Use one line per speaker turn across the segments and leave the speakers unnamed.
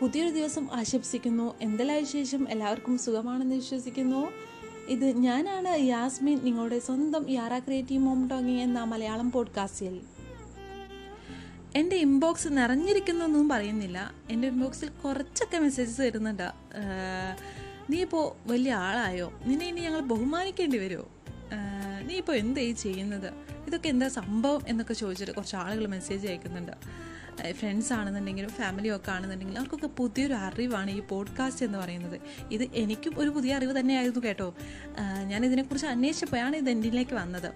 പുതിയൊരു ദിവസം ആശംസിക്കുന്നു. എന്തെല്ലാം വിശേഷം? എല്ലാവർക്കും സുഖമാണെന്ന് വിശ്വസിക്കുന്നു. ഇത് ഞാനാണ് യാസ്മിൻ നിങ്ങളുടെ സ്വന്തം യാറ ക്രിയേറ്റീവ് മോം ടോങ്ങി എന്ന മലയാളം പോഡ്കാസ്റ്റിൽ. എന്റെ ഇൻബോക്സ് നിറഞ്ഞിരിക്കുന്നു നിറഞ്ഞിരിക്കുന്നൊന്നും പറയുന്നില്ല. എന്റെ ഇൻബോക്സിൽ കുറച്ചൊക്കെ മെസ്സേജസ് വരുന്നുണ്ട്. നീ ഇപ്പോൾ വലിയ ആളായോ? നിന്നെ ഇനി ഞങ്ങൾ ബഹുമാനിക്കേണ്ടി വരുമോ? നീ ഇപ്പോൾ എന്തായി ചെയ്യുന്നത്? ഇതൊക്കെ എന്താ സംഭവം എന്നൊക്കെ ചോദിച്ചിട്ട് കുറച്ച് ആളുകൾ മെസ്സേജ് അയക്കുന്നുണ്ട്. ഫ്രണ്ട്സ് ആണെന്നുണ്ടെങ്കിലും ഫാമിലി ഒക്കെ ആണെന്നുണ്ടെങ്കിലും അവർക്കൊക്കെ പുതിയൊരു അറിവാണ് ഈ പോഡ്കാസ്റ്റ് എന്ന് പറയുന്നത്. ഇത് എനിക്കും ഒരു പുതിയ അറിവ് തന്നെയായിരുന്നു കേട്ടോ. ഞാനിതിനെക്കുറിച്ച് ഞാൻ ഇതിനെക്കുറിച്ച് അന്വേഷിച്ചപ്പോഴാണ് ഇത് എന്നിലേക്ക് വന്നത്.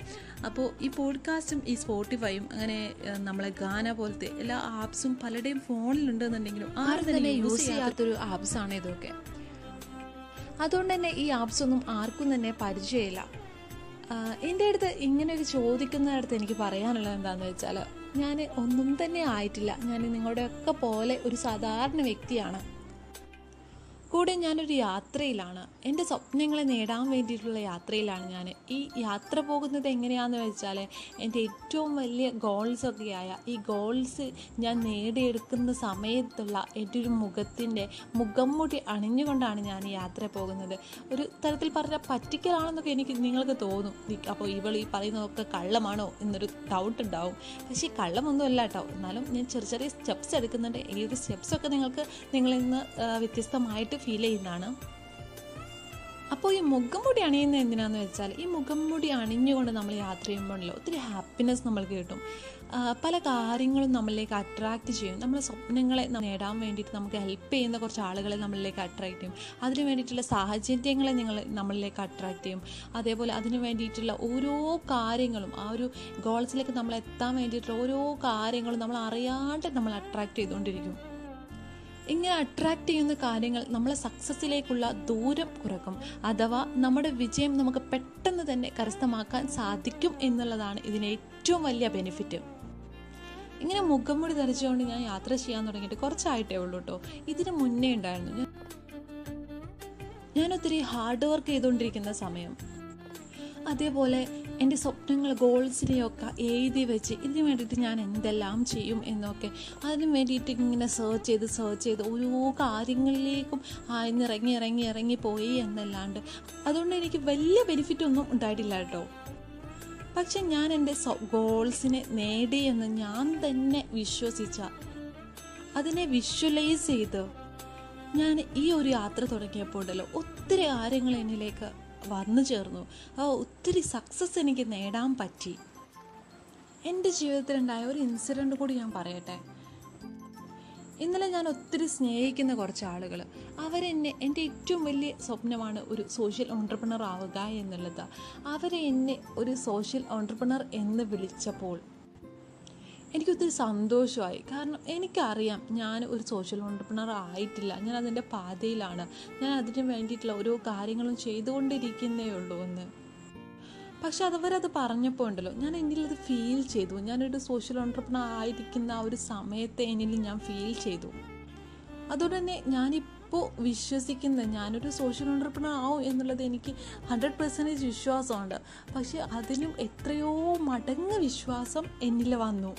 അപ്പോൾ ഈ പോഡ്കാസ്റ്റും ഈ സ്പോട്ടിഫൈയും അങ്ങനെ നമ്മളെ ഗാന പോലത്തെ എല്ലാ ആപ്സും പലരുടെയും ഫോണിലുണ്ടെന്നുണ്ടെങ്കിലും ആരും തന്നെ യൂസ് ചെയ്യാത്തൊരു ആപ്സാണ് ഇതൊക്കെ. അതുകൊണ്ട് തന്നെ ഈ ആപ്സൊന്നും ആർക്കും തന്നെ പരിചയമില്ല. എന്റെ അടുത്ത് ഇങ്ങനെയൊക്കെ ചോദിക്കുന്നിടത്ത് എനിക്ക് പറയാനുള്ളത് എന്താണെന്ന് വെച്ചാൽ ഞാൻ ഒന്നും തന്നെ ആയിട്ടില്ല. ഞാൻ നിങ്ങളുടെയൊക്കെ പോലെ ഒരു സാധാരണ വ്യക്തിയാണ്. കൂടെ ഞാനൊരു യാത്രയിലാണ്. എന്റെ സ്വപ്നങ്ങളെ നേടാൻ വേണ്ടിയിട്ടുള്ള യാത്രയിലാണ് ഞാൻ ഈ യാത്ര പോകുന്നത് എങ്ങനെയാണെന്ന് വെച്ചാൽ എന്റെ ഏറ്റവും വലിയ ഗോൾസൊക്കെയായ ഈ ഗോൾസ് ഞാൻ നേടിയെടുക്കുന്ന സമയത്തുള്ള എന്റെ ഒരു മുഖത്തിന്റെ മുഖംമുടി അണിഞ്ഞുകൊണ്ടാണ് ഞാൻ യാത്ര പോകുന്നത്. ഒരു തരത്തിൽ പറഞ്ഞാൽ പറ്റിക്കലാണെന്നൊക്കെ എനിക്ക് നിങ്ങൾക്ക് തോന്നും. അപ്പോൾ ഇവൾ ഈ പറയുന്നതൊക്കെ കള്ളമാണോ എന്നൊരു ഡൗട്ട് ഉണ്ടാവും. പക്ഷേ കള്ളമൊന്നുമല്ല കേട്ടോ. എന്നാലും ഞാൻ ചെറിയ ചെറിയ സ്റ്റെപ്സ് എടുക്കുന്നുണ്ട്. ഈ സ്റ്റെപ്സൊക്കെ നിങ്ങൾക്ക് നിങ്ങളിൽ നിന്ന് വ്യത്യസ്തമായിട്ട് ഫീൽ ചെയ്യുന്നതാണ്. അപ്പോൾ ഈ മുഖംമുടി അണിയുന്നത് എന്തിനാന്ന് വെച്ചാൽ ഈ മുഖംമുടി അണിഞ്ഞുകൊണ്ട് നമ്മൾ യാത്ര ചെയ്യുമ്പോഴല്ലോ ഒത്തിരി ഹാപ്പിനെസ് നമ്മൾക്ക് കിട്ടും. പല കാര്യങ്ങളും നമ്മളിലേക്ക് അട്രാക്റ്റ് ചെയ്യും. നമ്മുടെ സ്വപ്നങ്ങളെ നേടാൻ വേണ്ടിയിട്ട് നമുക്ക് ഹെൽപ്പ് ചെയ്യുന്ന കുറച്ച് ആളുകളെ നമ്മളിലേക്ക് അട്രാക്റ്റ് ചെയ്യും. അതിന് വേണ്ടിയിട്ടുള്ള സാഹചര്യങ്ങളെ നിങ്ങൾ നമ്മളിലേക്ക് അട്രാക്റ്റ് ചെയ്യും. അതേപോലെ അതിന് വേണ്ടിയിട്ടുള്ള ഓരോ കാര്യങ്ങളും ആ ഒരു ഗോൾസിലേക്ക് നമ്മൾ എത്താൻ വേണ്ടിയിട്ടുള്ള ഓരോ കാര്യങ്ങളും നമ്മൾ അറിയാണ്ട് നമ്മൾ അട്രാക്റ്റ് ചെയ്തുകൊണ്ടിരിക്കും. ഇങ്ങനെ അട്രാക്റ്റ് ചെയ്യുന്ന കാര്യങ്ങൾ നമ്മളെ സക്സസ്സിലേക്കുള്ള ദൂരം കുറക്കും. അഥവാ നമ്മുടെ വിജയം നമുക്ക് പെട്ടെന്ന് തന്നെ കരസ്ഥമാക്കാൻ സാധിക്കും എന്നുള്ളതാണ് ഇതിന് ഏറ്റവും വലിയ ബെനിഫിറ്റ് ഇങ്ങനെ മുഖംമുടി ധരിച്ചുകൊണ്ട് ഞാൻ യാത്ര ചെയ്യാൻ തുടങ്ങിയിട്ട് കുറച്ചായിട്ടേ ഉള്ളൂ കേട്ടോ ഇതിന് മുന്നേ ഉണ്ടായിരുന്നു. ഞാൻ ഒത്തിരി ഹാർഡ് വർക്ക് ചെയ്തുകൊണ്ടിരിക്കുന്ന സമയം. അതേപോലെ എന്റെ സ്വപ്നങ്ങൾ ഗോൾസിനെയൊക്കെ എഴുതി വെച്ച് ഇതിന് വേണ്ടിയിട്ട് ഞാൻ എന്തെല്ലാം ചെയ്യും എന്നൊക്കെ അതിന് വേണ്ടിയിട്ട് ഇങ്ങനെ സെർച്ച് ചെയ്ത് സെർച്ച് ചെയ്ത് ഓരോ കാര്യങ്ങളിലേക്കും ആയിന്ന് ഇറങ്ങി ഇറങ്ങി ഇറങ്ങി പോയി എന്നല്ലാണ്ട്. അതുകൊണ്ട് എനിക്ക് വലിയ ബെനിഫിറ്റ് ഒന്നും ഉണ്ടായിട്ടില്ല കേട്ടോ. പക്ഷെ ഞാൻ എന്റെ ഗോൾസിനെ നേടി എന്ന് ഞാൻ തന്നെ വിശ്വസിച്ച അതിനെ വിഷ്വലൈസ് ചെയ്ത് ഞാൻ ഈ ഒരു യാത്ര തുടങ്ങിയപ്പോൾ ഉണ്ടല്ലോ ഒത്തിരി കാര്യങ്ങൾ എന്നിലേക്ക് വന്നു ചേർന്നു. ആ ഒത്തിരി സക്സസ് എനിക്ക് നേടാൻ പറ്റി. എന്റെ ജീവിതത്തിലുണ്ടായ ഒരു ഇൻസിഡന്റ് കൂടി ഞാൻ പറയട്ടെ. ഇന്നലെ ഞാൻ ഒത്തിരി സ്നേഹിക്കുന്ന കുറച്ച് ആളുകൾ അവരെന്നെ എന്റെ ഏറ്റവും വലിയ സ്വപ്നമാണ് ഒരു സോഷ്യൽ ഓൺട്രപ്രണർ ആവുക എന്നുള്ളത്. അവരെ എന്നെ ഒരു സോഷ്യൽ ഓൺട്രപ്രണർ എന്ന് വിളിച്ചപ്പോൾ എനിക്കൊത്തിരി സന്തോഷമായി. കാരണം എനിക്കറിയാം ഞാൻ ഒരു സോഷ്യൽ ഓണ്ടർപ്രണർ ആയിട്ടില്ല. ഞാൻ അതിന്റെ പാതയിലാണ്. ഞാൻ അതിന് വേണ്ടിയിട്ടുള്ള ഓരോ കാര്യങ്ങളും ചെയ്തുകൊണ്ടിരിക്കുന്നേ ഉള്ളൂ എന്ന്. പക്ഷെ അതവരത് പറഞ്ഞപ്പോൾ ഉണ്ടല്ലോ. ഞാൻ എന്നിൽ അത് ഫീൽ ചെയ്തു. ഞാനൊരു സോഷ്യൽ ഓണ്ടർപ്രണർ ആയിരിക്കുന്ന ആ ഒരു സമയത്തെ എന്നിൽ ഞാൻ ഫീൽ ചെയ്തു. അതുകൊണ്ട് തന്നെ ഞാനിപ്പോൾ വിശ്വസിക്കുന്നത് ഞാനൊരു സോഷ്യൽ ഓണ്ടർപ്രണർ ആവും എന്നുള്ളത് എനിക്ക് ഹൺഡ്രഡ് പെർസെന്റേജ് വിശ്വാസമുണ്ട്. പക്ഷെ അതിനും എത്രയോ മടങ്ങ് വിശ്വാസം എന്നിൽ വന്നു.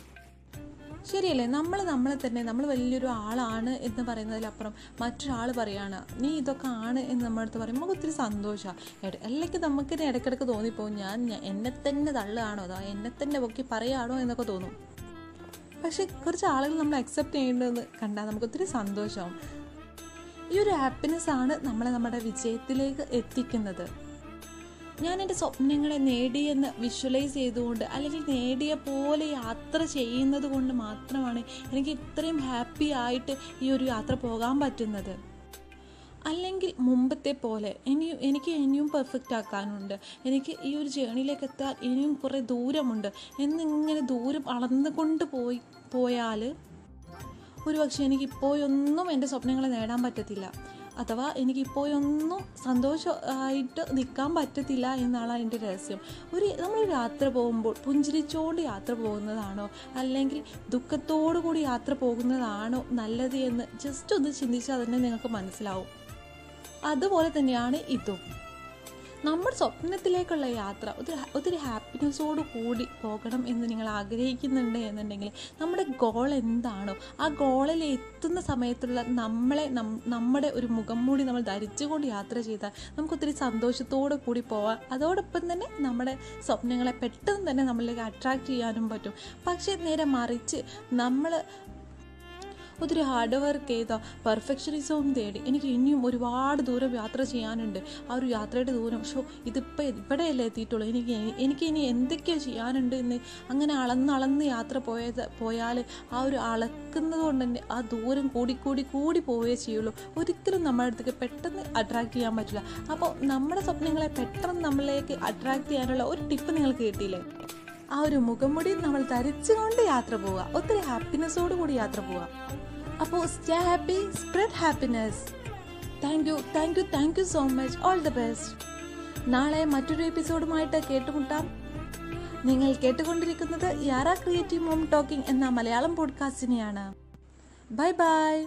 ശരിയല്ലേ? നമ്മൾ നമ്മളെ തന്നെ നമ്മൾ വലിയൊരു ആളാണ് എന്ന് പറയുന്നതിലപ്പുറം മറ്റൊരാൾ പറയാണ് നീ ഇതൊക്കെ ആണ് എന്ന് നമ്മളടുത്ത് പറയുമ്പോൾ നമുക്ക് ഒത്തിരി സന്തോഷമാണ് അല്ലെങ്കിൽ നമുക്ക് ഇടയ്ക്കിടയ്ക്ക് തോന്നിപ്പോ ഞാൻ എന്നെ തന്നെ തള്ളുകയാണോ? അതോ എന്നെ തന്നെ പൊക്കി പറയുകയാണോ? എന്നൊക്കെ തോന്നും. പക്ഷെ കുറച്ച് ആളുകൾ നമ്മൾ അക്സെപ്റ്റ് ചെയ്യേണ്ടതെന്ന് കണ്ടാൽ നമുക്ക് ഒത്തിരി സന്തോഷമാവും ഈ ഒരു ഹാപ്പിനെസ് ആണ് നമ്മളെ നമ്മുടെ വിജയത്തിലേക്ക് എത്തിക്കുന്നത്. ഞാൻ എന്റെ സ്വപ്നങ്ങളെ നേടിയെന്ന് വിഷ്വലൈസ് ചെയ്തുകൊണ്ട് അല്ലെങ്കിൽ നേടിയ പോലെ യാത്ര ചെയ്യുന്നത് കൊണ്ട് മാത്രമാണ് എനിക്ക് ഇത്രയും ഹാപ്പി ആയിട്ട് ഈ ഒരു യാത്ര പോകാൻ പറ്റുന്നത്. അല്ലെങ്കിൽ മുമ്പത്തെ പോലെ ഇനി എനിക്ക് ഇനിയും പെർഫെക്റ്റ് ആക്കാനുണ്ട്. എനിക്ക് ഈ ഒരു ജേണിയിലേക്ക് എത്താൻ ഇനിയും കുറേ ദൂരമുണ്ട്. എന്നിങ്ങനെ ദൂരം അളന്നുകൊണ്ട് പോയി പോയാൽ ഒരുപക്ഷെ എനിക്ക് ഇപ്പോഴൊന്നും എന്റെ സ്വപ്നങ്ങളെ നേടാൻ പറ്റത്തില്ല. അഥവാ എനിക്ക് ഇപ്പോഴൊന്നും സന്തോഷമായിട്ട് നിൽക്കാൻ പറ്റത്തില്ല എന്നാണ് അതിന്റെ രഹസ്യം. ഒരു നമ്മൾ യാത്ര പോകുമ്പോൾ പുഞ്ചിരിച്ചുകൊണ്ട് യാത്ര പോകുന്നതാണോ? അല്ലെങ്കിൽ ദുഃഖത്തോടു കൂടി യാത്ര പോകുന്നതാണോ നല്ലത് എന്ന് ജസ്റ്റ് ഒന്ന് ചിന്തിച്ചാൽ തന്നെ നിങ്ങൾക്ക് മനസ്സിലാവും. അതുപോലെ തന്നെയാണ് ഇതും. നമ്മുടെ സ്വപ്നത്തിലേക്കുള്ള യാത്ര ഒത്തിരി ഒത്തിരി ഹാപ്പിനെസ്സോട് കൂടി പോകണം എന്ന് നിങ്ങൾ ആഗ്രഹിക്കുന്നുണ്ട് എന്നുണ്ടെങ്കിൽ നമ്മുടെ ഗോൾ എന്താണോ ആ ഗോളിൽ എത്തുന്ന സമയത്തുള്ള നമ്മളെ നമ്മുടെ ഒരു മുഖം മൂടി നമ്മൾ ധരിച്ചുകൊണ്ട് യാത്ര ചെയ്താൽ നമുക്ക് ഒത്തിരി സന്തോഷത്തോടെ കൂടി പോവാം. അതോടൊപ്പം തന്നെ നമ്മുടെ സ്വപ്നങ്ങളെ പെട്ടെന്ന് തന്നെ നമ്മളിലേക്ക് അട്രാക്റ്റ് ചെയ്യാനും പറ്റും. പക്ഷേ നേരെ മറിച്ച് നമ്മൾ ഒത്തിരി ഹാർഡ് വർക്ക് ചെയ്ത പെർഫെക്ഷനിസവും തേടി എനിക്ക് ഇനിയും ഒരുപാട് ദൂരം യാത്ര ചെയ്യാനുണ്ട്. ആ ഒരു യാത്രയുടെ ദൂരം ഷോ ഇതിപ്പോൾ ഇവിടെയല്ലേ എത്തിയിട്ടുള്ളൂ. എനിക്ക് എനിക്ക് ഇനി എന്തൊക്കെയോ ചെയ്യാനുണ്ട് എന്ന് അങ്ങനെ അളന്ന് അളന്ന് യാത്ര പോയത് പോയാൽ ആ ഒരു അളക്കുന്നത് കൊണ്ട് തന്നെ ആ ദൂരം കൂടി കൂടി കൂടി പോവേ ചെയ്യുള്ളൂ. ഒരിക്കലും നമ്മുടെ അടുത്തേക്ക് പെട്ടെന്ന് അട്രാക്ട് ചെയ്യാൻ പറ്റില്ല. അപ്പോൾ നമ്മുടെ സ്വപ്നങ്ങളെ പെട്ടെന്ന് നമ്മളിലേക്ക് അട്രാക്ട് ചെയ്യാനുള്ള ഒരു ടിപ്പ് നിങ്ങൾക്ക് കിട്ടിയില്ലേ? ആ ഒരു മുഖംമുടി നമ്മൾ ധരിച്ചുകൊണ്ട് യാത്ര പോവുക. ഒത്തിരി ഹാപ്പിനെസ്സോട് കൂടി യാത്ര പോവുക. അപ്പോൾ stay happy spread happiness. Thank you thank you thank you so much all the best നാളെ മറ്റൊരു എപ്പിസോഡുമായിട്ട് കേട്ടുമുട്ടാം. നിങ്ങൾ കേട്ടുകൊണ്ടിരിക്കുന്നത് യാറ ക്രിയേറ്റീവ് മോം ടോക്കിംഗ് എന്ന മലയാളം പോഡ്കാസ്റ്റിനെയാണ് ബൈ ബൈ